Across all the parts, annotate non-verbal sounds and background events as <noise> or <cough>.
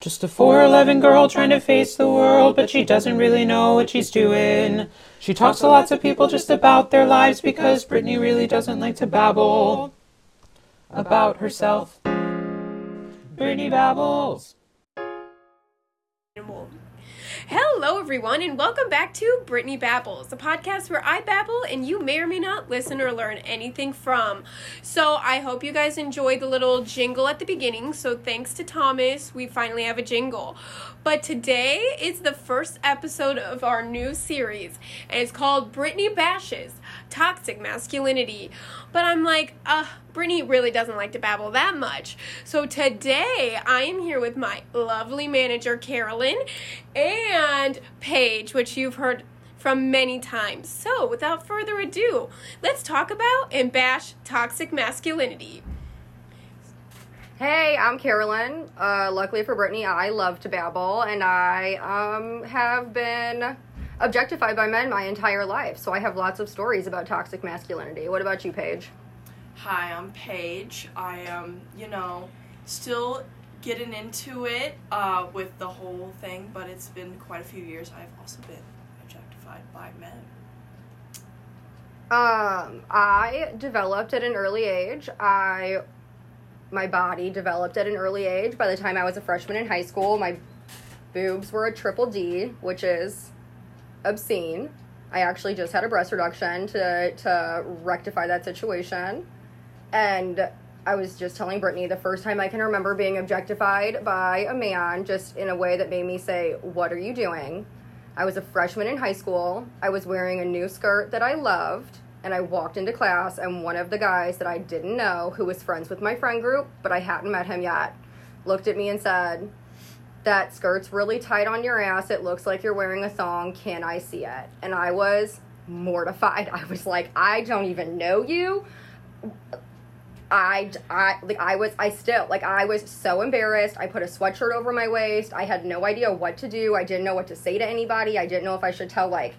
Just a 4'11 girl trying to face the world, but she doesn't really know what she's doing. She talks to lots of people just about their lives because Brittany really doesn't like to babble about herself. Brittany babbles. Hello, everyone, and welcome back to Brittany Babbles, the podcast where I babble and you may or may not listen or learn anything from. So, I hope you guys enjoyed the little jingle at the beginning. So, thanks to Thomas, we finally have a jingle. But today is the first episode of our new series, and it's called Brittany Bashes Toxic Masculinity. But I'm like, uh, Brittany really doesn't like to babble that much. So today I am here with my lovely manager, Carolyn, and Paige, which you've heard from many times. So without further ado, let's talk about and bash toxic masculinity. Hey, I'm Carolyn. Uh, luckily for Brittany, I love to babble, and I um, have been objectified by men my entire life. So I have lots of stories about toxic masculinity. What about you, Paige? Hi, I'm Paige. I am, you know, still getting into it uh, with the whole thing, but it's been quite a few years. I've also been objectified by men. Um, I developed at an early age. I my body developed at an early age. By the time I was a freshman in high school, my boobs were a triple D, which is obscene. I actually just had a breast reduction to to rectify that situation. And I was just telling Brittany the first time I can remember being objectified by a man just in a way that made me say, What are you doing? I was a freshman in high school. I was wearing a new skirt that I loved. And I walked into class, and one of the guys that I didn't know, who was friends with my friend group, but I hadn't met him yet, looked at me and said, That skirt's really tight on your ass. It looks like you're wearing a thong. Can I see it? And I was mortified. <laughs> I was like, I don't even know you I, I like I was I still like I was so embarrassed. I put a sweatshirt over my waist. I had no idea what to do. I didn't know what to say to anybody. I didn't know if I should tell like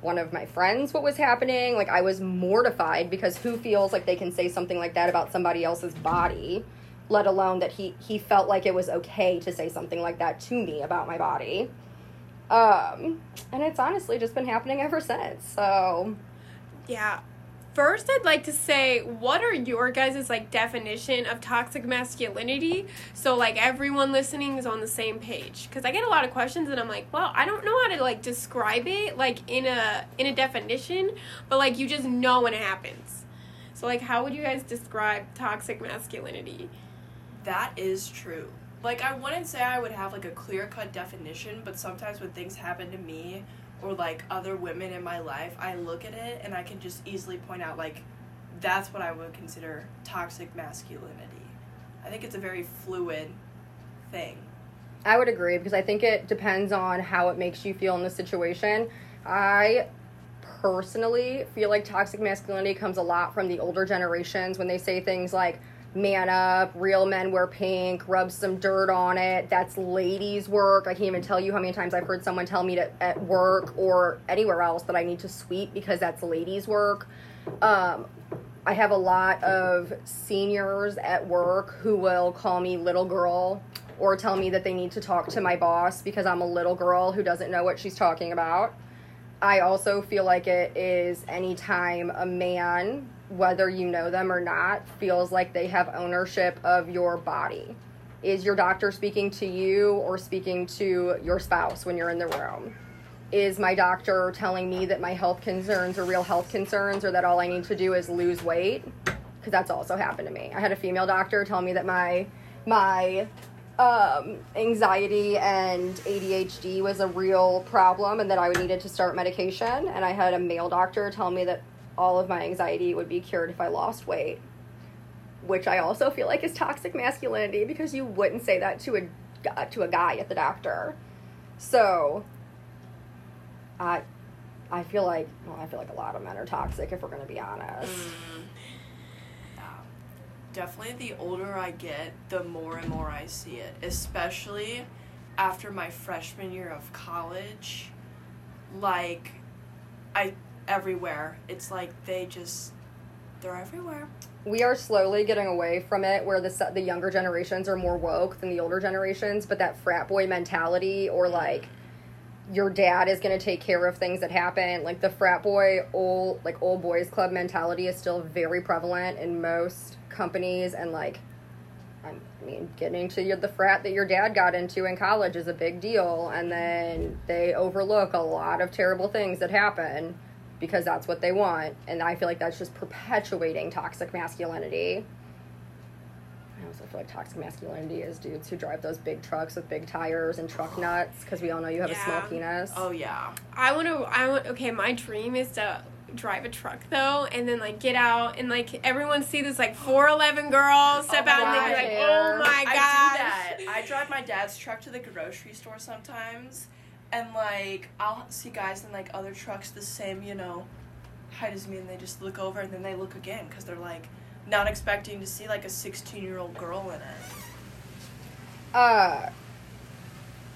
one of my friends what was happening. Like I was mortified because who feels like they can say something like that about somebody else's body, let alone that he he felt like it was okay to say something like that to me about my body. Um and it's honestly just been happening ever since. So. Yeah, first i'd like to say what are your guys' like definition of toxic masculinity? So like everyone listening is on the same page. Because i get a lot of questions and i'm like well i don't know how to like describe it like in a in a definition but like you just know when it happens. So like how would you guys describe toxic masculinity That is true. Like, I wouldn't say I would have like a clear cut definition, but sometimes when things happen to me or like other women in my life, I look at it and I can just easily point out, like, that's what I would consider toxic masculinity. I think it's a very fluid thing. I would agree because I think it depends on how it makes you feel in the situation. I personally feel like toxic masculinity comes a lot from the older generations when they say things like man up, real men wear pink, rub some dirt on it. That's ladies' work. I can't even tell you how many times I've heard someone tell me to at work or anywhere else that I need to sweep because that's ladies' work. Um, I have a lot of seniors at work who will call me little girl or tell me that they need to talk to my boss because I'm a little girl who doesn't know what she's talking about. I also feel like it is anytime a man, whether you know them or not, feels like they have ownership of your body. Is your doctor speaking to you or speaking to your spouse when you're in the room? Is my doctor telling me that my health concerns are real health concerns or that all I need to do is lose weight? Because that's also happened to me. I had a female doctor tell me that my my um, anxiety and ADHD was a real problem and that I needed to start medication. And I had a male doctor tell me that all of my anxiety would be cured if I lost weight, which I also feel like is toxic masculinity because you wouldn't say that to a to a guy at the doctor. So I I feel like well, I feel like a lot of men are toxic if we're gonna be honest. Yeah. Definitely the older I get, the more and more I see it, especially after my freshman year of college. Like, I everywhere. It's like they just They're everywhere. we are slowly getting away from it where the the younger generations are more woke than the older generations but that frat boy mentality or like your dad is going to take care of things that happen like the frat boy old like old boys club mentality is still very prevalent in most companies and like I mean, getting to the frat that your dad got into in college is a big deal, and then they overlook a lot of terrible things that happen because that's what they want, and I feel like that's just perpetuating toxic masculinity. I also feel like toxic masculinity is dudes who drive those big trucks with big tires and truck nuts because we all know you have a small penis. Oh yeah. I want to. I want. Okay, my dream is to drive a truck though, and then like get out and like everyone see this like four eleven girl oh step Oh out and they be like, gosh. oh my god. I do that. I drive my dad's truck to the grocery store sometimes, and like I'll see guys in like other trucks the same, you know, height as me, and they just look over and then they look again because they're like not expecting to see like a sixteen year old girl in it. Uh,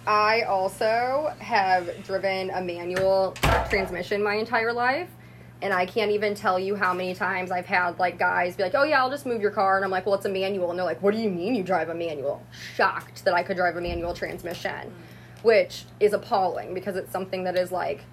I also have driven a manual transmission my entire life. And I can't even tell you how many times I've had like guys be like, "Oh yeah, I'll just move your car," and I'm like, "Well, it's a manual," and they're like, "What do you mean you drive a manual?" Shocked that I could drive a manual transmission, which is appalling because it's something that is like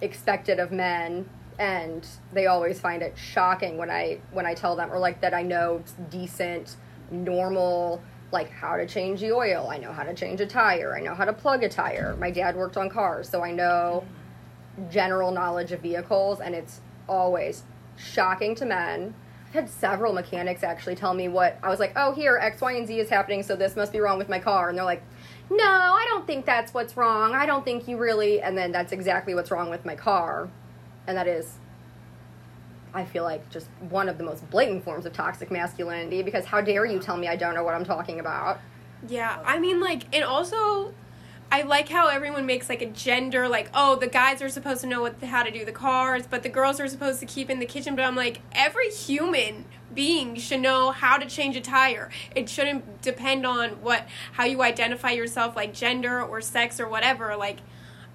expected of men, and they always find it shocking when I when I tell them or like that I know decent, normal like how to change the oil. I know how to change a tire. I know how to plug a tire. My dad worked on cars, so I know general knowledge of vehicles, and it's always shocking to men. I've had several mechanics actually tell me what I was like, oh, here, X, Y, and Z is happening, so this must be wrong with my car. And they're like, no, I don't think that's what's wrong. I don't think you really. And then that's exactly what's wrong with my car. And that is, I feel like, just one of the most blatant forms of toxic masculinity because how dare you tell me I don't know what I'm talking about? Yeah, I mean, like, and also, I like how everyone makes like a gender, like, oh, the guys are supposed to know what how to do the cars, but the girls are supposed to keep in the kitchen. But I'm like, every human being should know how to change a tire. It shouldn't depend on what how you identify yourself, like gender or sex or whatever. Like,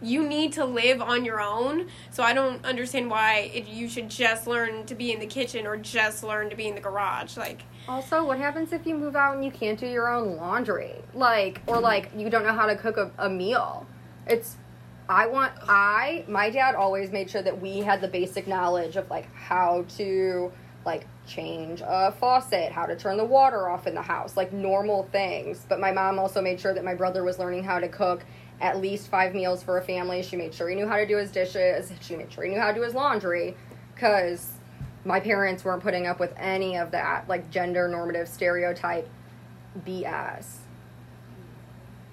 you need to live on your own. So I don't understand why it, you should just learn to be in the kitchen or just learn to be in the garage. Like, Also, what happens if you move out and you can't do your own laundry? Like, or like you don't know how to cook a, a meal? It's, I want, I, my dad always made sure that we had the basic knowledge of like how to, like, change a faucet, how to turn the water off in the house, like normal things. But my mom also made sure that my brother was learning how to cook at least five meals for a family. She made sure he knew how to do his dishes. She made sure he knew how to do his laundry. Because my parents weren't putting up with any of that, like gender normative stereotype BS.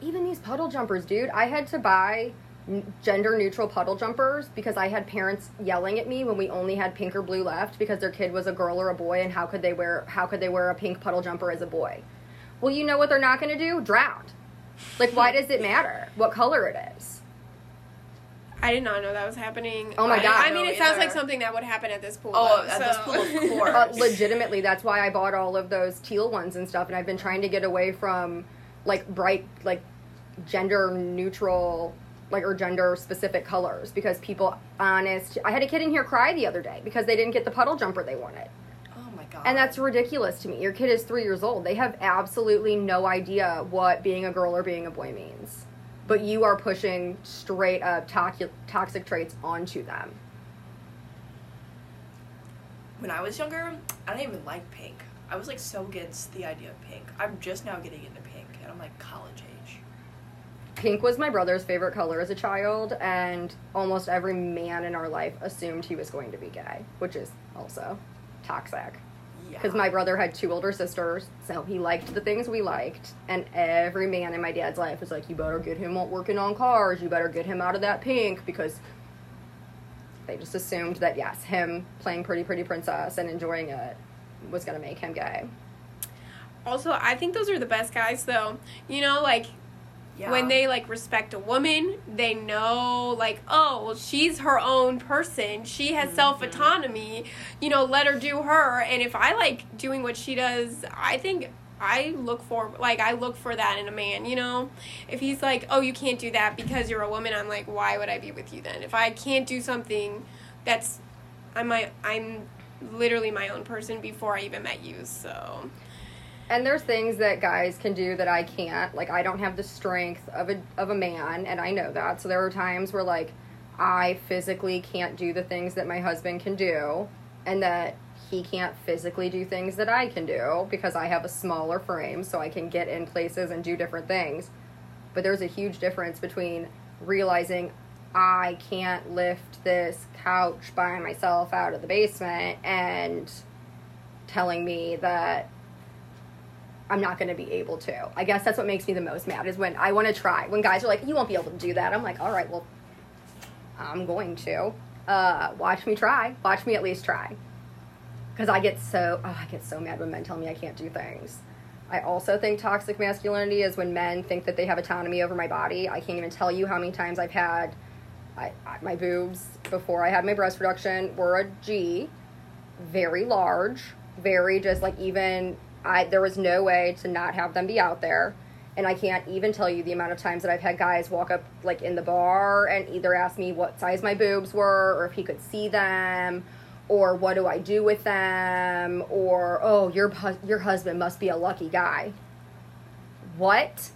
Even these puddle jumpers, dude. I had to buy gender neutral puddle jumpers because I had parents yelling at me when we only had pink or blue left because their kid was a girl or a boy and how could they wear how could they wear a pink puddle jumper as a boy? Well, you know what they're not going to do? Drown. Like why does it matter what color it is? I did not know that was happening. Oh my I- God. I, mean, No, it sounds like something that would happen at this pool. Oh, though, at this so- pool, of <laughs> course. Uh, legitimately, that's why I bought all of those teal ones and stuff. And I've been trying to get away from like bright, like gender neutral, like or gender specific colors because people, honest. I had a kid in here cry the other day because they didn't get the puddle jumper they wanted. Oh my god. And that's ridiculous to me. Your kid is three years old. They have absolutely no idea what being a girl or being a boy means. But you are pushing straight up toxic, toxic traits onto them. when I was younger, I didn't even like pink. I was like so against the idea of pink. I'm just now getting into pink, and I'm like college age. Pink was my brother's favorite color as a child, and almost every man in our life assumed he was going to be gay, which is also toxic. Yeah. Because my brother had two older sisters, so he liked the things we liked, and every man in my dad's life was like, "You better get him working on cars. You better get him out of that pink," because they just assumed that yes, him playing Pretty Pretty Princess and enjoying it was going to make him gay. Also, I think those are the best guys, though. You know, like yeah. when they like respect a woman, they know like, oh, well, she's her own person. She has mm-hmm. self autonomy. You know, let her do her. And if I like doing what she does, I think I look for like I look for that in a man. You know, if he's like, oh, you can't do that because you're a woman, I'm like, why would I be with you then? If I can't do something that's, I might, I'm literally my own person before I even met you. So And there's things that guys can do that I can't. Like I don't have the strength of a of a man, and I know that. So there are times where like I physically can't do the things that my husband can do, and that he can't physically do things that I can do because I have a smaller frame, so I can get in places and do different things. But there's a huge difference between realizing I can't lift this couch by myself out of the basement and telling me that I'm not going to be able to. I guess that's what makes me the most mad is when I want to try. When guys are like, "You won't be able to do that," I'm like, "All right, well, I'm going to. Uh, watch me try. Watch me at least try." Because I get so oh, I get so mad when men tell me I can't do things. I also think toxic masculinity is when men think that they have autonomy over my body. I can't even tell you how many times I've had I, I, my boobs before I had my breast reduction were a G, very large, very just like even I there was no way to not have them be out there. And I can't even tell you the amount of times that I've had guys walk up like in the bar and either ask me what size my boobs were or if he could see them or what do I do with them or oh your your husband must be a lucky guy. What?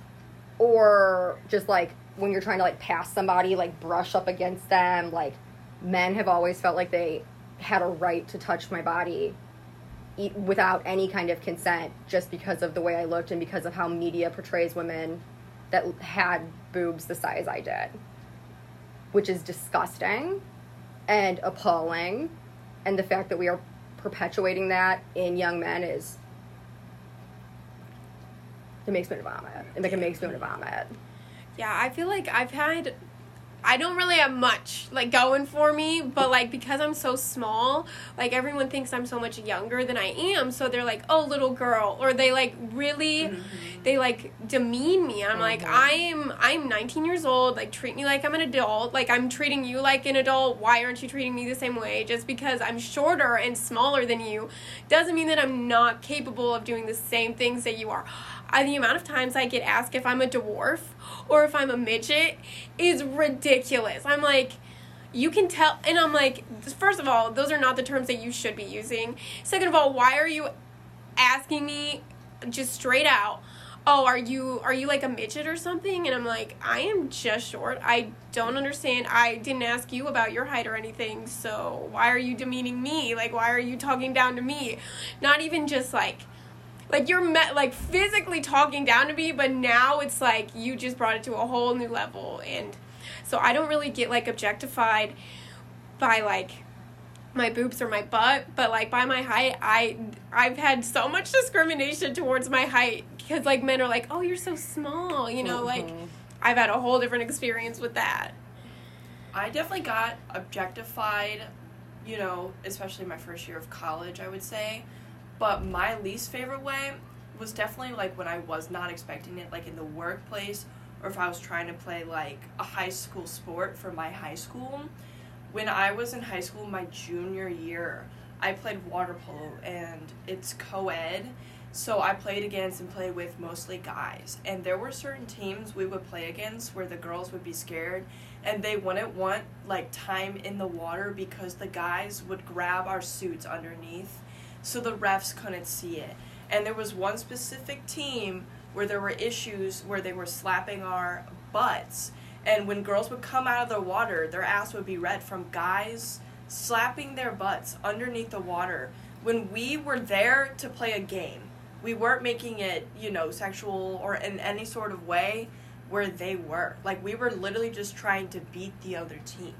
Or just like when you're trying to like pass somebody like brush up against them like men have always felt like they had a right to touch my body without any kind of consent just because of the way I looked and because of how media portrays women that had boobs the size I did which is disgusting and appalling and the fact that we are perpetuating that in young men is it makes me vomit. It like it makes me vomit. yeah, I feel like I've had I don't really have much like going for me, but like because I'm so small, like everyone thinks I'm so much younger than I am, so they're like, "Oh, little girl," or they like really mm-hmm. they like demean me. I'm like, mm-hmm. "I'm I'm 19 years old, like treat me like I'm an adult. Like I'm treating you like an adult. Why aren't you treating me the same way? Just because I'm shorter and smaller than you doesn't mean that I'm not capable of doing the same things that you are." I, the amount of times I get asked if I'm a dwarf or if I'm a midget is ridiculous. I'm like, you can tell, and I'm like, first of all, those are not the terms that you should be using. Second of all, why are you asking me just straight out? Oh, are you are you like a midget or something? And I'm like, I am just short. I don't understand. I didn't ask you about your height or anything. So why are you demeaning me? Like, why are you talking down to me? Not even just like like you're met like physically talking down to me but now it's like you just brought it to a whole new level. And so i don't really get like objectified by like my boobs or my butt but like by my height i i've had so much discrimination towards my height because like men are like oh you're so small you know like mm-hmm. i've had a whole different experience with that. I definitely got objectified, you know, especially my first year of college, I would say. But my least favorite way was definitely like when I was not expecting it, like in the workplace, or if I was trying to play like a high school sport for my high school. When I was in high school, my junior year, I played water polo and it's co ed. So I played against and played with mostly guys. And there were certain teams we would play against where the girls would be scared and they wouldn't want like time in the water because the guys would grab our suits underneath so the refs couldn't see it. And there was one specific team where there were issues where they were slapping our butts. And when girls would come out of the water, their ass would be red from guys slapping their butts underneath the water when we were there to play a game. We weren't making it, you know, sexual or in any sort of way where they were. Like we were literally just trying to beat the other team.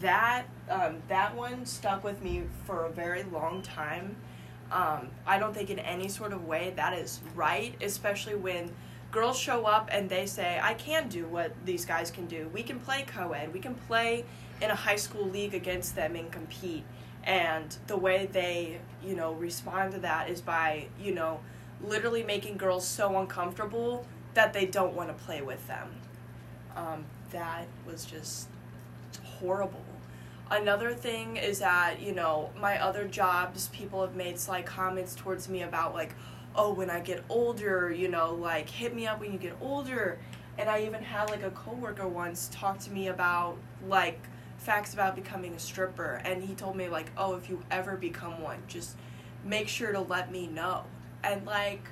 That um, that one stuck with me for a very long time. Um, I don't think in any sort of way that is right, especially when girls show up and they say, I can do what these guys can do. We can play co ed, we can play in a high school league against them and compete. And the way they, you know, respond to that is by, you know, literally making girls so uncomfortable that they don't want to play with them. Um, that was just horrible. Another thing is that, you know, my other jobs, people have made slight comments towards me about, like, oh, when I get older, you know, like, hit me up when you get older. And I even had, like, a coworker once talk to me about, like, facts about becoming a stripper. And he told me like oh if you ever become one just make sure to let me know. And like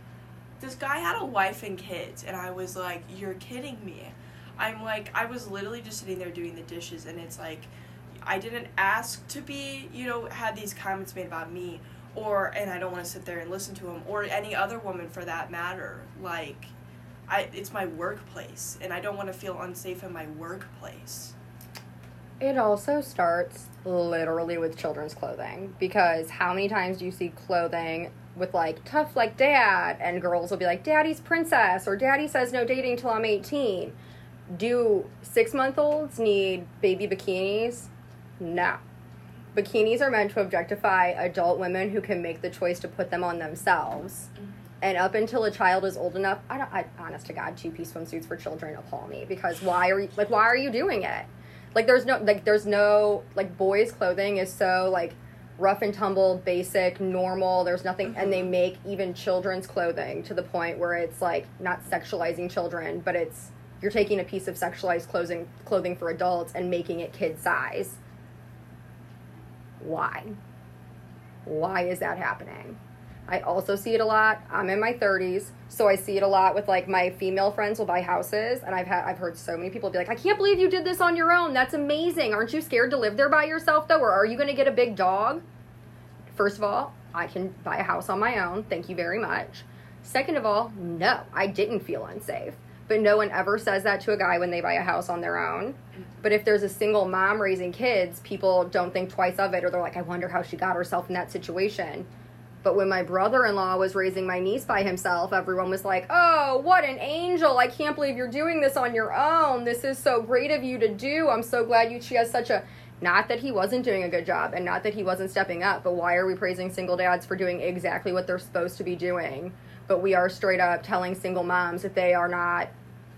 this guy had a wife and kids and i was like you're kidding me. I'm like i was literally just sitting there doing the dishes and it's like i didn't ask to be you know had these comments made about me or and i don't want to sit there and listen to them or any other woman for that matter like I, it's my workplace and i don't want to feel unsafe in my workplace It also starts literally with children's clothing because how many times do you see clothing with like tough like dad and girls will be like daddy's princess or daddy says no dating till I'm 18. Do 6 month olds need baby bikinis? No. Bikinis are meant to objectify adult women who can make the choice to put them on themselves. Mm-hmm. And up until a child is old enough, I don't. I, honest to God, two piece swimsuits for children appall me because why are you like why are you doing it? Like there's no like there's no like boys clothing is so like rough and tumble, basic, normal. There's nothing, and they mm-hmm. make even children's clothing to the point where it's like not sexualizing children, but it's you're taking a piece of sexualized clothing clothing for adults and making it kid size. Why? Why is that happening? I also see it a lot. I'm in my 30s, so I see it a lot with like my female friends will buy houses, and I've had I've heard so many people be like, "I can't believe you did this on your own. That's amazing. Aren't you scared to live there by yourself though, or are you going to get a big dog?" First of all, I can buy a house on my own. Thank you very much. Second of all, no, I didn't feel unsafe. But no one ever says that to a guy when they buy a house on their own. But if there's a single mom raising kids, people don't think twice of it, or they're like, I wonder how she got herself in that situation. But when my brother in law was raising my niece by himself, everyone was like, Oh, what an angel. I can't believe you're doing this on your own. This is so great of you to do. I'm so glad you she has such a not that he wasn't doing a good job and not that he wasn't stepping up, but why are we praising single dads for doing exactly what they're supposed to be doing? But we are straight up telling single moms that they are not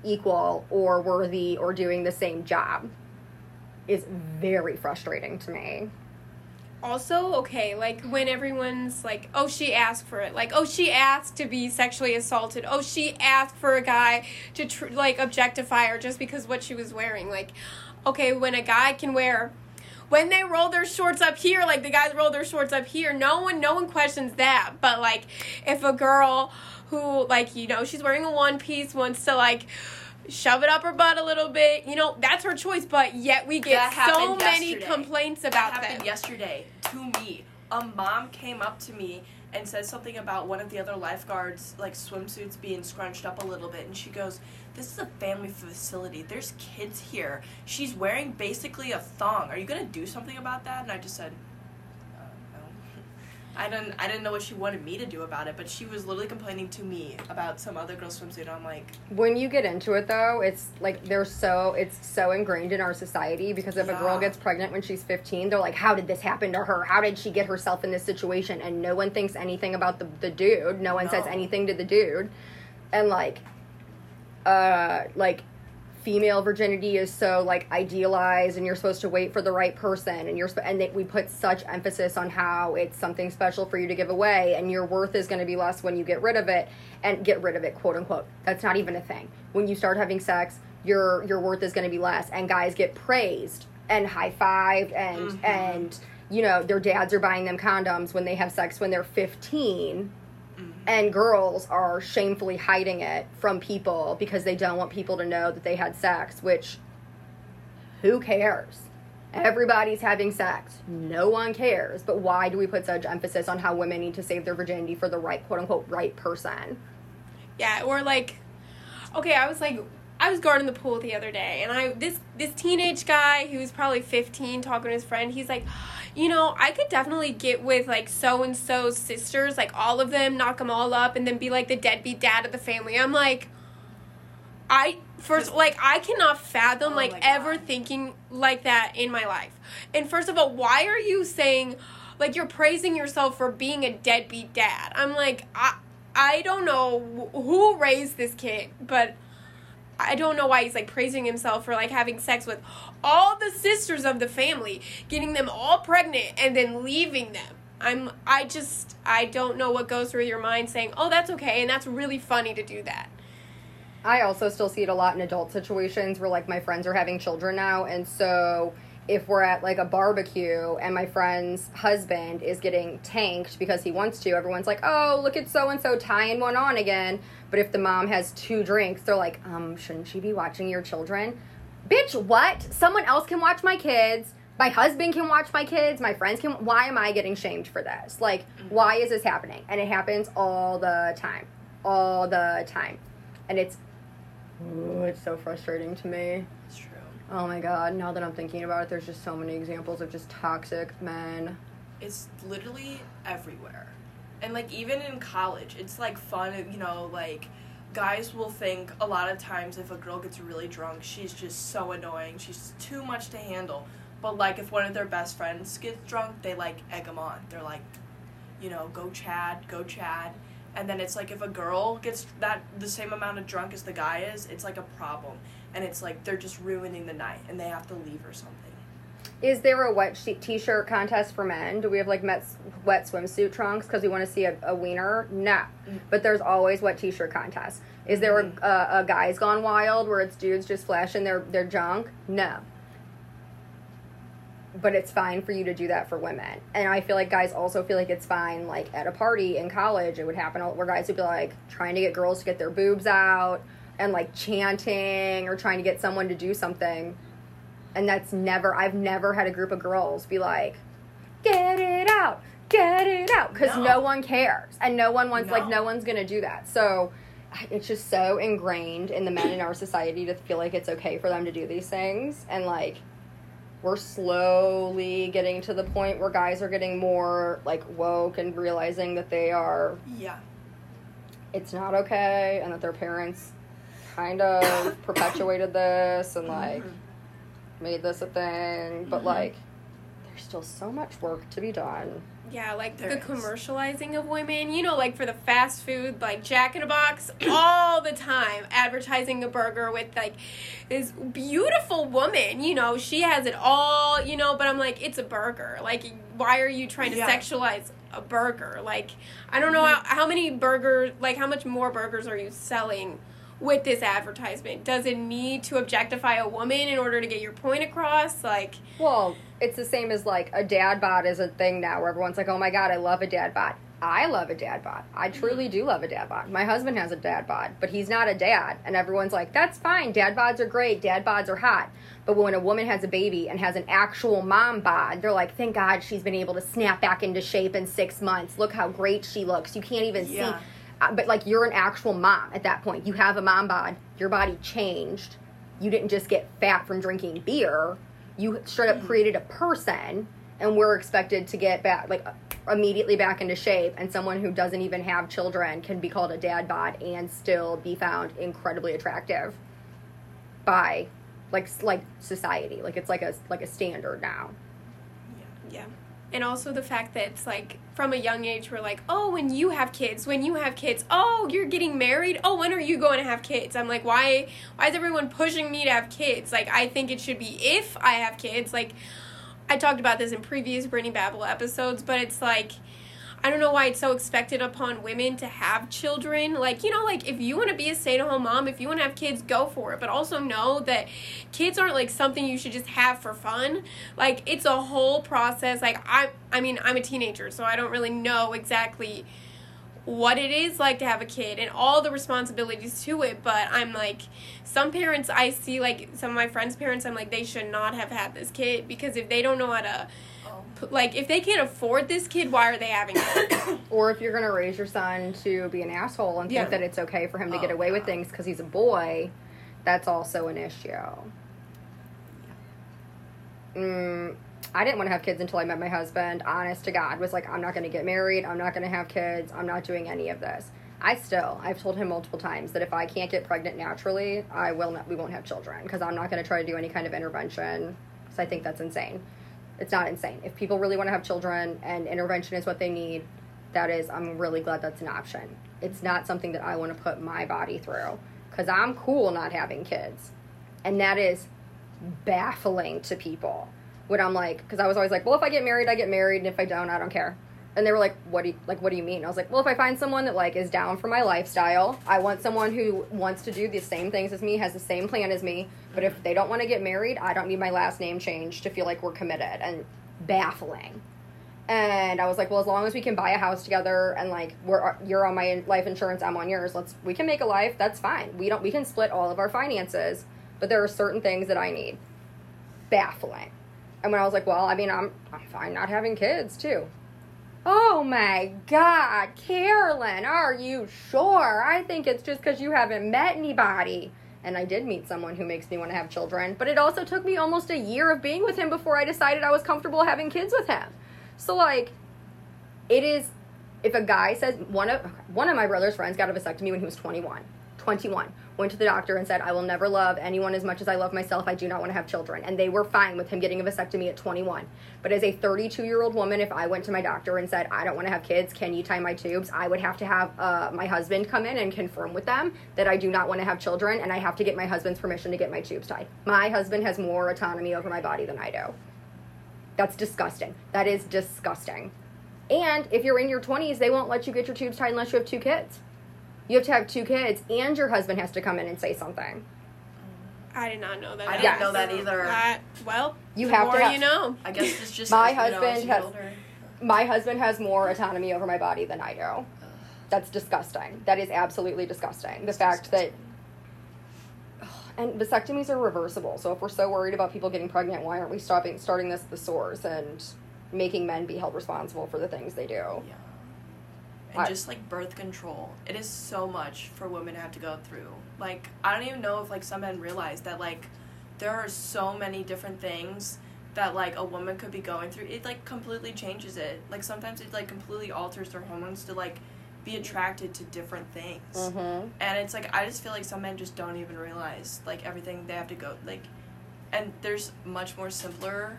equal or worthy or doing the same job. Is very frustrating to me. also okay like when everyone's like oh she asked for it like oh she asked to be sexually assaulted oh she asked for a guy to tr- like objectify her just because what she was wearing like okay when a guy can wear when they roll their shorts up here like the guys roll their shorts up here no one no one questions that but like if a girl who like you know she's wearing a one piece wants to like shove it up her butt a little bit you know that's her choice but yet we get so many yesterday. complaints about that happened them. yesterday to me. A mom came up to me and said something about one of the other lifeguards like swimsuits being scrunched up a little bit and she goes this is a family facility. There's kids here. She's wearing basically a thong. Are you going to do something about that? And i just said I didn't. I didn't know what she wanted me to do about it, but she was literally complaining to me about some other girl's swimsuit. I'm like, When you get into it though, it's like they're so it's so ingrained in our society because if a girl gets pregnant when she's 15, they're like, "How did this happen to her? How did she get herself in this situation?" And no one thinks anything about the the dude. No one says anything to the dude. And like uh like female virginity is so like idealized and you're supposed to wait for the right person and you're sp- and that we put such emphasis on how it's something special for you to give away and your worth is going to be less when you get rid of it and get rid of it quote unquote. That's not even a thing. When you start having sex your your worth is going to be less and guys get praised and high-fived and mm-hmm. and you know their dads are buying them condoms when they have sex when they're 15 and girls are shamefully hiding it from people because they don't want people to know that they had sex which who cares? Everybody's having sex. No one cares. But why do we put such emphasis on how women need to save their virginity for the right quote unquote right person? Yeah, or like, okay, I was like, I was guarding the pool the other day, and I this this teenage guy who was probably fifteen talking to his friend. He's like, you know, I could definitely get with like so and so's sisters, like all of them, knock them all up, and then be like the deadbeat dad of the family. I'm like, I first like I cannot fathom Oh like ever thinking like that in my life. And first of all, why are you saying like you're praising yourself for being a deadbeat dad? I'm like I I don't know who raised this kid, but I don't know why he's like praising himself for like having sex with all the sisters of the family, getting them all pregnant and then leaving them. I'm I just I don't know what goes through your mind saying, "Oh, that's okay." And that's really funny to do that. I also still see it a lot in adult situations where like my friends are having children now and so if we're at like a barbecue and my friend's husband is getting tanked because he wants to, everyone's like, "Oh, look at so and so tying one on again." But if the mom has two drinks, they're like, "Um, shouldn't she be watching your children?" Bitch, what? Someone else can watch my kids. My husband can watch my kids. My friends can. Why am I getting shamed for this? Like, why is this happening? And it happens all the time, all the time, and it's, ooh, it's so frustrating to me. It's true. Oh my god, now that I'm thinking about it, there's just so many examples of just toxic men. It's literally everywhere. And like even in college, it's like fun, you know, like guys will think a lot of times if a girl gets really drunk, she's just so annoying. She's too much to handle. But like if one of their best friends gets drunk, they like egg them on. They're like, you know, go Chad, go Chad. And then it's like if a girl gets that the same amount of drunk as the guy is, it's like a problem. And it's like they're just ruining the night and they have to leave or something. Is there a wet t-shirt contest for men? Do we have like met- wet swimsuit trunks because we want to see a, a wiener? No, but there's always wet t-shirt contests. Is there a, mm-hmm. a, a guys gone wild where it's dudes just flashing their their junk? No. But it's fine for you to do that for women, and I feel like guys also feel like it's fine. Like at a party in college, it would happen where guys would be like trying to get girls to get their boobs out and like chanting or trying to get someone to do something and that's never i've never had a group of girls be like get it out get it out because no. No. one cares and no one wants like No. no one's gonna do that so it's just so ingrained in the men in our society to feel like it's okay for them to do these things and like we're slowly getting to the point where guys are getting more like woke and realizing that they are Yeah. it's not okay and that their parents kind of <coughs> perpetuated this and like mm-hmm. Made this a thing but Mhm. like there's still so much work to be done Yeah, like There the is. commercializing of women, you know, like for the fast food, like Jack in a Box, <clears throat> all the time advertising a burger with like this beautiful woman, you know, she has it all, you know, but I'm like, it's a burger. Like, why are you trying to Yeah. sexualize a burger? Like, I don't know how, how many burgers, like, how much more burgers are you selling? With this advertisement, does it need to objectify a woman in order to get your point across? Like, well it's the same as like a dad bod is a thing now where everyone's like oh my god i love a dad bod i love a dad bod i truly do love a dad bod my husband has a dad bod but he's not a dad. And everyone's like that's fine. Dad bods are great. Dad bods are hot. But when a woman has a baby and has an actual mom bod they're like thank god she's been able to snap back into shape in six months. Look how great she looks. You can't even see Yeah. uh, but like you're an actual mom at that point. You have a mom bod. Your body changed. You didn't just get fat from drinking beer. You straight up created a person, and we're expected to get back like immediately back into shape. And someone who doesn't even have children can be called a dad bod and still be found incredibly attractive by like like society. Like it's like a like a standard now. Yeah. And also the fact that it's like from a young age we're like, oh, when you have kids, when you have kids, oh, you're getting married. Oh, when are you going to have kids? I'm like, why? Why is everyone pushing me to have kids? Like, I think it should be if I have kids. Like, I talked about this in previous Brittany Babble episodes, but it's like. I don't know why it's so expected upon women to have children. Like, you know, like if you want to be a stay at home mom, if you want to have kids, go for it. But also know that kids aren't like something you should just have for fun. Like, it's a whole process. Like, I, I mean, I'm a teenager, so I don't really know exactly what it is like to have a kid and all the responsibilities to it but i'm like some parents i see like some of my friends parents i'm like they should not have had this kid because if they don't know how to like if they can't afford this kid why are they having it <coughs> Or if you're going to raise your son to be an asshole and think Yeah. that it's okay for him to Oh, get away with things because he's a boy, that's also an issue. Mm, I didn't want to have kids until I met my husband. Honest to God, was like, I'm not going to get married. I'm not going to have kids. I'm not doing any of this. I still, I've told him multiple times that if I can't get pregnant naturally, I will not. We won't have children because I'm not going to try to do any kind of intervention because I think that's insane. It's not insane. If people really want to have children and intervention is what they need, that is, I'm really glad that's an option. It's not something that I want to put my body through because I'm cool not having kids. And that is baffling to people when I'm like, because I was always like, well, if I get married, I get married, and if I don't, I don't care. And they were like, "What do you like? What do you mean?" I was like, "Well, if I find someone that like is down for my lifestyle, I want someone who wants to do the same things as me, has the same plan as me. But if they don't want to get married, I don't need my last name changed to feel like we're committed." And baffling. And I was like, "Well, as long as we can buy a house together and like we're you're on my life insurance, I'm on yours. Let's we can make a life. That's fine. We don't we can split all of our finances, but there are certain things that I need." Baffling. And when I was like, "Well, I mean, I'm I'm fine not having kids too." Oh my God, Carolyn, are you sure? I think it's just because you haven't met anybody. And I did meet someone who makes me want to have children, but it also took me almost a year of being with him before I decided I was comfortable having kids with him. So, like, it is, if a guy says, one of, one of my brother's friends got a vasectomy when he was 21. 21 went to the doctor and said, I will never love anyone as much as I love myself. I do not want to have children. And they were fine with him getting a vasectomy at 21. But as a 32 year old woman, if I went to my doctor and said, I don't want to have kids, can you tie my tubes? I would have to have uh, my husband come in and confirm with them that I do not want to have children. And I have to get my husband's permission to get my tubes tied. My husband has more autonomy over my body than I do. That's disgusting. That is disgusting. And if you're in your 20s, they won't let you get your tubes tied unless you have two kids. You have to have two kids, and your husband has to come in and say something. I did not know that. I didn't Yes. know that either. That, well, You the have to have- you know. I guess it's just <laughs> My you know, as husband you get has- older. My husband has more autonomy over my body than I do. That's disgusting. That is absolutely disgusting. The fact that. <sighs> And vasectomies are reversible. So if we're so worried about people getting pregnant, why aren't we stopping starting this at the source and making men be held responsible for the things they do? Yeah. And I- just like birth control, it is so much for women to have to go through. Like I don't even know if like some men realize that like there are so many different things that like a woman could be going through. It like completely changes it. Like sometimes it like completely alters their hormones to like be attracted to different things. Mm-hmm. And it's like I just feel like some men just don't even realize like everything they have to go like and there's much more simpler,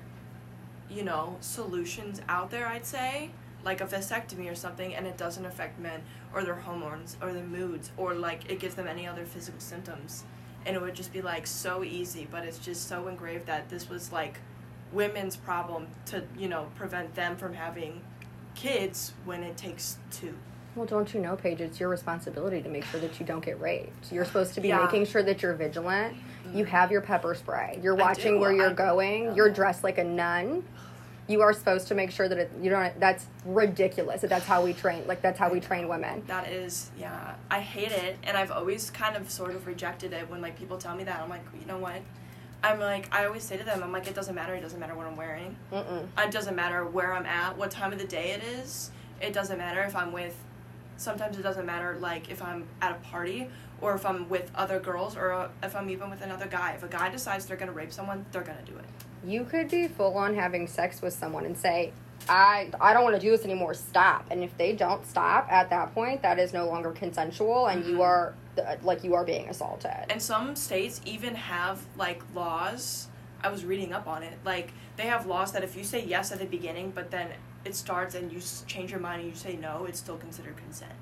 you know, solutions out there I'd say. Like a vasectomy or something and it doesn't affect men or their hormones or their moods or like it gives them any other physical symptoms. And it would just be like so easy, but it's just so engraved that this was like women's problem to, you know, prevent them from having kids when it takes two. Well, don't you know, Paige, it's your responsibility to make sure that you don't get raped. You're supposed to be Yeah. making sure that you're vigilant. You mm. have your pepper spray. You're watching where you're I- going. You're dressed like a nun. You are supposed to make sure that it, you don't. That's ridiculous. That that's how we train. Like that's how we train women. That is, yeah. I hate it, and I've always kind of sort of rejected it when like people tell me that. I'm like, you know what? I'm like, I always say to them, I'm like, it doesn't matter. It doesn't matter what I'm wearing. Mm-mm. It doesn't matter where I'm at, what time of the day it is. It doesn't matter if I'm with. Sometimes it doesn't matter like if I'm at a party or if I'm with other girls or uh, if I'm even with another guy. If a guy decides they're gonna rape someone, they're gonna do it. You could be full on having sex with someone and say, I I don't want to do this anymore. Stop. And if they don't stop at that point, that is no longer consensual, and you Mhm. are uh, like you are being assaulted. And some states even have like laws. I was reading up on it. Like they have laws that if you say yes at the beginning, but then it starts and you change your mind and you say no, it's still considered consent.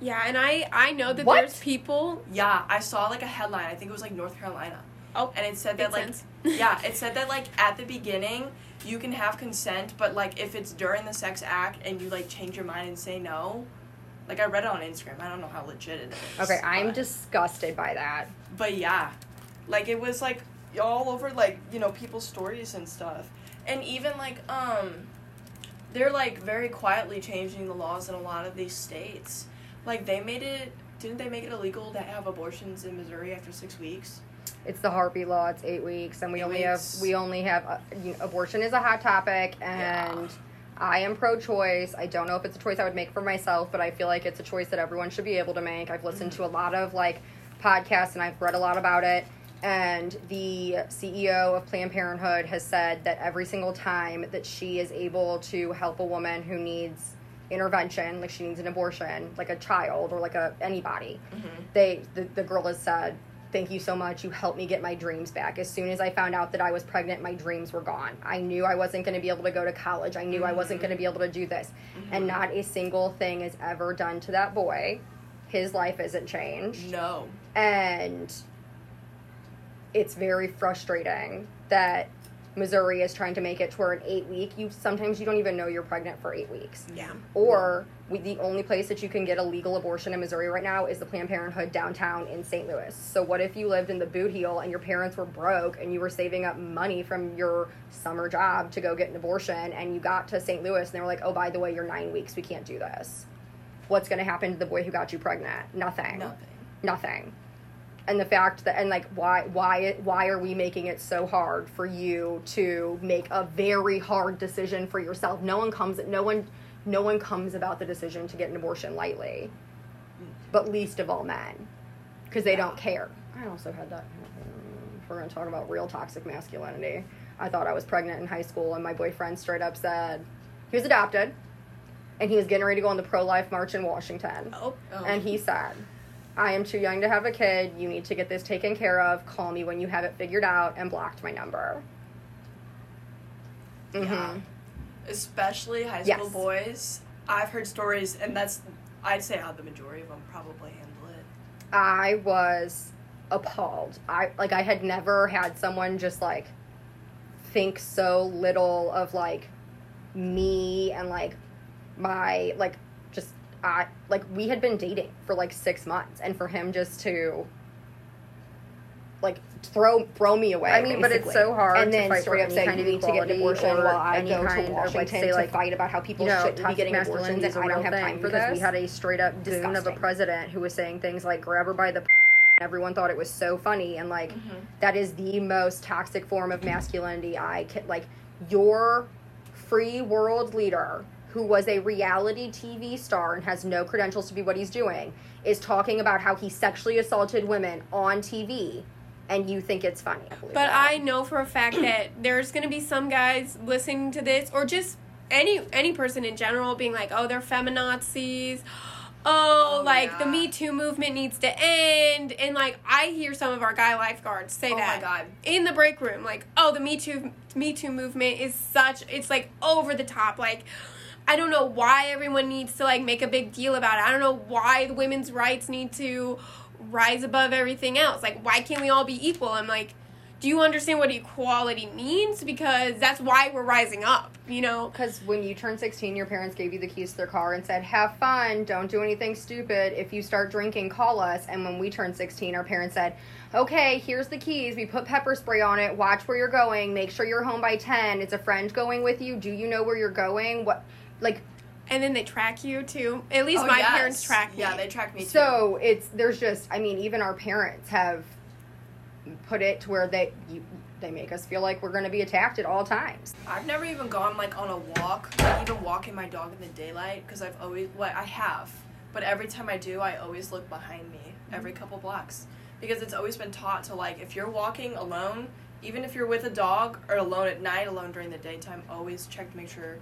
Yeah, and I I know that What? there's people. Yeah, I saw like a headline. I think it was like North Carolina, Oh, and it said that like sense. Yeah, it said that like at the beginning you can have consent, but like if it's during the sex act and you like change your mind and say no, like I read it on Instagram. I don't know how legit it is. Okay, I'm but- disgusted by that. but yeah like it was like all over like you know people's stories and stuff and even like um they're like very quietly changing the laws in a lot of these states like they made it didn't they make it illegal to have abortions in missouri after six weeks It's the heartbeat law. It's eight weeks, and we Eight only weeks. have we only have uh, you know, abortion is a hot topic, and I am pro-choice. I don't know if it's a choice I would make for myself, but I feel like it's a choice that everyone should be able to make. I've listened to a lot of like podcasts, and I've read a lot about it. And the CEO of Planned Parenthood has said that every single time that she is able to help a woman who needs intervention, like she needs an abortion, like a child or like a anybody, they the, the girl has said thank you so much. You helped me get my dreams back. As soon as i found out that i was pregnant my dreams were gone. I knew i wasn't going to be able to go to college. I knew i wasn't going to mm-hmm. be able to do this. And mm-hmm. not a single thing is ever done to that boy. His life isn't changed. No. And it's very frustrating that Missouri is trying to make it to where an eight week, you sometimes you don't even know you're pregnant for eight weeks. Yeah. Or we, the only place that you can get a legal abortion in Missouri right now is the Planned Parenthood downtown in St. Louis. So what if you lived in the boot heel and your parents were broke and you were saving up money from your summer job to go get an abortion and you got to St. Louis and they were like, "Oh, by the way, you're 9 weeks. We can't do this." What's going to happen to the boy who got you pregnant? Nothing. Nothing. Nothing. And the fact that and like why why why are we making it so hard for you to make a very hard decision for yourself? No one comes no one no one comes about the decision to get an abortion lightly. But least of all men. Because they don't care. I also had that if we're gonna talk about real toxic masculinity. I thought I was pregnant in high school and my boyfriend straight up said he was adopted and he was getting ready to go on the pro life march in Washington. Oh. Oh. And he said, I am too young to have a kid. You need to get this taken care of. Call me when you have it figured out and blocked my number. Yeah. Mhm. Especially high Yes. school boys. I've heard stories, and that's I'd say how the majority of them probably handle it. I was appalled. I like I had never had someone just like think so little of like me and like my like I like we had been dating for like 6 months and for him just to like throw throw me away. I mean, but it's so hard and to then fight straight up saying you need to get an abortion while I go to of, like, Washington say, to like, fight about how people you know, shouldn't be getting abortions and I don't have time for this. we had a straight up goon of a president who was saying things like grab her by the <laughs> everyone thought it was so funny and like mm-hmm. that is the most toxic form of masculinity i can like your free world leader who was a reality tv star and has no credentials to be what he's doing is talking about how he sexually assaulted women on tv and you think it's funny But that. I know for a fact that there's gonna be some guys listening to this, or just any any person in general, being like, "Oh, they're feminazis." Oh, Oh, like the. Me Too movement needs to end, and like I hear some of our guy lifeguards say Oh my that God. in the break room, like, "Oh, the Me Too Me Too movement is such it's like over the top, like." I don't know why everyone needs to like make a big deal about it. I don't know why the women's rights need to rise above everything else. Like why can't we all be equal? I'm like, do you understand what equality means? Because that's why we're rising up, you know? Because when you turn 16, your parents gave you the keys to their car and said, Have fun, don't do anything stupid. If you start drinking, call us. And when we turned 16, our parents said, Okay, here's the keys. We put pepper spray on it. Watch where you're going. Make sure you're home by 10. It's a friend going with you. Do you know where you're going? What? Like, And then they track you too. At least Oh, my yes. parents track me. Yeah, they track me too. so it's, there's just, I mean, even our parents have put it to where they, you, they make us feel like we're going to be attacked at all times. I've never even gone like on a walk, like even walking my dog in the daylight, because I've always, well, I have, but every time I do, I always look behind me every mm-hmm. couple blocks, because it's always been taught to like if you're walking alone, even if you're with a dog or alone at night, alone during the daytime, always check to make sure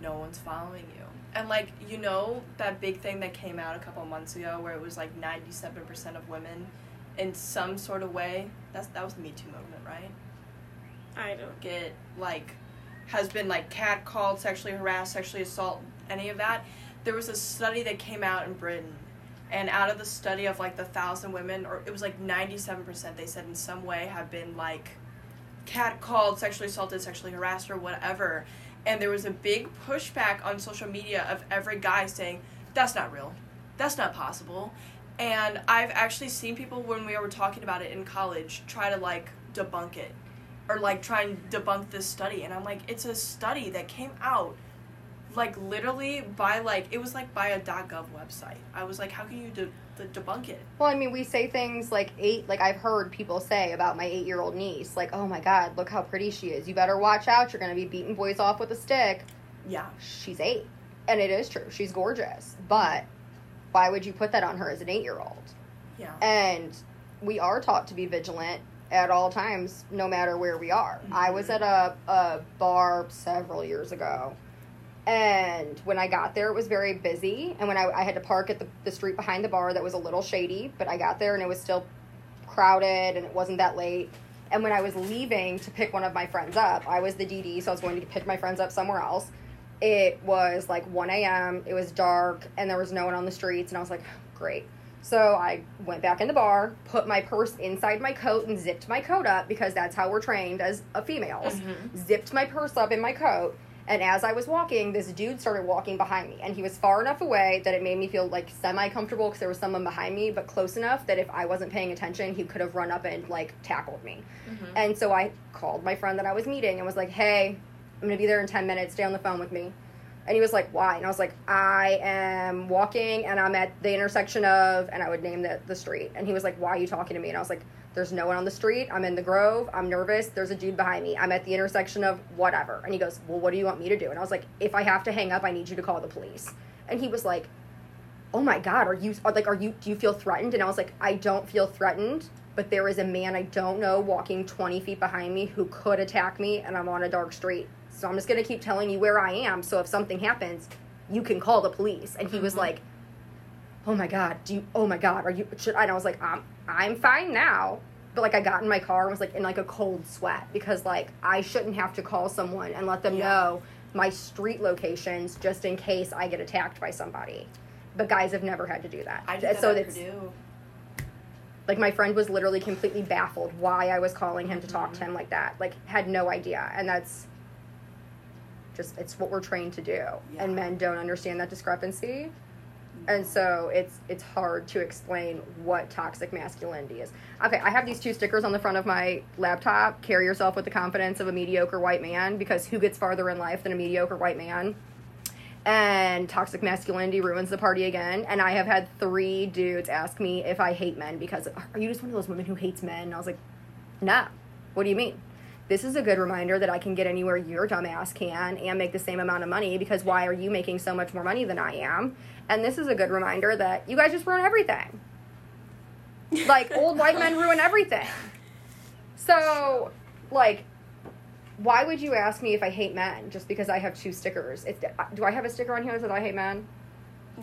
no one's following you. And like you know that big thing that came out a couple months ago where it was like 97% of women in some sort of way. That's that was the Me Too movement, right? I don't. get like has been like catcalled, sexually harassed, sexually assault, any of that. There was a study that came out in Britain, and out of the study of like the thousand women, or it was like ninety seven percent, they said in some way have been like catcalled, sexually assaulted, sexually harassed, or whatever. And there was a big pushback on social media of every guy saying, "That's not real, that's not possible." And I've actually seen people when we were talking about it in college try to like debunk it or like try and debunk this study and i'm like it's a study that came out like literally by like it was like by a gov website i was like how can you de- de- debunk it Well, I mean, we say things like eight, like I've heard people say about my eight year old niece, like, oh my God, look how pretty she is. You better watch out. You're going to be beating boys off with a stick. yeah She's eight. And it is true. She's gorgeous. But why would you put that on her as an eight year old? yeah And we are taught to be vigilant at all times, no matter where we are. I was mm-hmm. at a, a bar several years ago. And when I got there, it was very busy. And when I, I had to park at the, the street behind the bar that was a little shady, but I got there and it was still crowded and it wasn't that late. And when I was leaving to pick one of my friends up, I was the DD, so I was going to pick my friends up somewhere else. It was like 1 a.m., it was dark, and there was no one on the streets. And I was like, great. So I went back in the bar, put my purse inside my coat, and zipped my coat up because that's how we're trained as females. Mm-hmm. Zipped my purse up in my coat, and as I was walking, this dude started walking behind me, and he was far enough away that it made me feel like semi comfortable because there was someone behind me, but close enough that if I wasn't paying attention, he could have run up and like tackled me. Mm-hmm. And so I called my friend that I was meeting and was like, "Hey, I'm gonna be there in ten minutes. Stay on the phone with me." And he was like, "Why?" And I was like, "I am walking and I'm at the intersection of," and I would name the the street. And he was like, "Why are you talking to me?" And I was like, "There's no one on the street. I'm in the Grove. I'm nervous. There's a dude behind me. I'm at the intersection of whatever." And he goes, "Well, what do you want me to do?" And I was like, "If I have to hang up, I need you to call the police." And he was like, "Oh my God, are you are, like, are you? Do you feel threatened?" And I was like, "I don't feel threatened." But there is a man I don't know walking 20 feet behind me who could attack me, and I'm on a dark street. So I'm just gonna keep telling you where I am. So if something happens, you can call the police. And he was mm-hmm. like, "Oh my god, do you? Oh my god, are you?" Should I? And I was like, "I'm I'm fine now." But like I got in my car and was like in like a cold sweat because like I shouldn't have to call someone and let them Yeah. know my street locations just in case I get attacked by somebody. But guys have never had to do that. I did that so at it's Purdue. like my friend was literally completely baffled why I was calling him to talk Mm-hmm. to him like that. Like had no idea. And that's just it's what we're trained to do. Yeah. And men don't understand that discrepancy. And so it's it's hard to explain what toxic masculinity is. Okay, I have these two stickers on the front of my laptop. Carry yourself with the confidence of a mediocre white man because who gets farther in life than a mediocre white man? and toxic masculinity ruins the party again. And I have had three dudes ask me if I hate men because are you just one of those women who hates men? And I was like, nah. What do you mean? This is a good reminder that I can get anywhere your dumbass can and make the same amount of money because why are you making so much more money than I am? And this is a good reminder that you guys just ruin everything. <laughs> Like old white men ruin everything. So, like, why would you ask me if I hate men just because I have two stickers? If, do I have a sticker on here that says I hate men?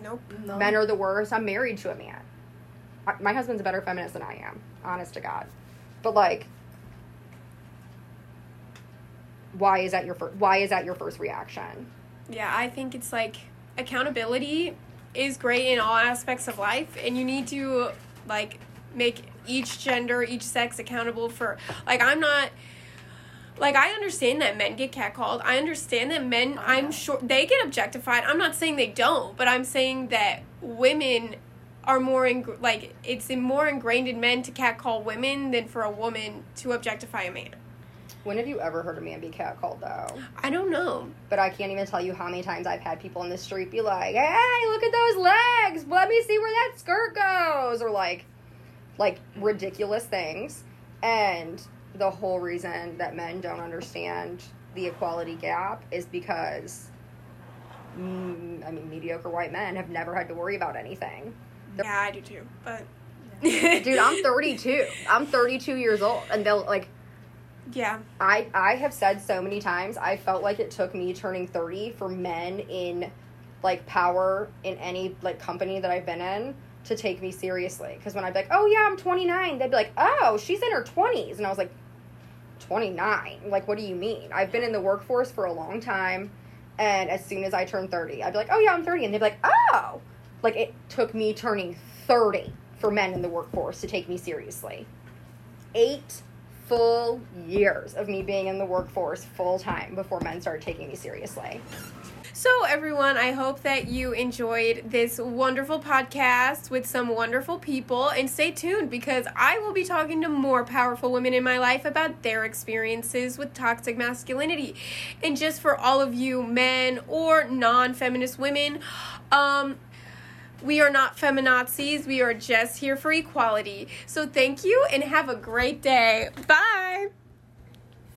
Nope. No. Men are the worst. I'm married to a man. I, my husband's a better feminist than I am, honest to God. But like, why is that your fir- why is that your first reaction? Yeah, I think it's like accountability is great in all aspects of life, and you need to like make each gender, each sex accountable for. Like, I'm not. Like I understand that men get catcalled. I understand that men. Oh, I'm sure they get objectified. I'm not saying they don't, but I'm saying that women are more in like it's in more ingrained in men to catcall women than for a woman to objectify a man. When have you ever heard a man be catcalled though? I don't know. But I can't even tell you how many times I've had people in the street be like, "Hey, look at those legs! Let me see where that skirt goes," or like, like ridiculous things. And the whole reason that men don't understand the equality gap is because, mm, I mean, mediocre white men have never had to worry about anything. Yeah, I do too. But Dude, I'm 32. I'm 32 years old, and they'll like. Yeah. I I have said so many times I felt like it took me turning 30 for men in like power in any like company that I've been in to take me seriously. Because when I'd be like oh yeah I'm 29 they'd be like oh she's in her 20s and I was like 29 like what do you mean? I've been in the workforce for a long time and as soon as I turned 30 I'd be like oh yeah I'm 30 and they'd be like oh! Like it took me turning 30 for men in the workforce to take me seriously. Eight full years of me being in the workforce full time before men started taking me seriously. So, everyone, I hope that you enjoyed this wonderful podcast with some wonderful people. And stay tuned because I will be talking to more powerful women in my life about their experiences with toxic masculinity. And just for all of you men or non feminist women, um, we are not feminazis. We are just here for equality. So, thank you and have a great day. Bye.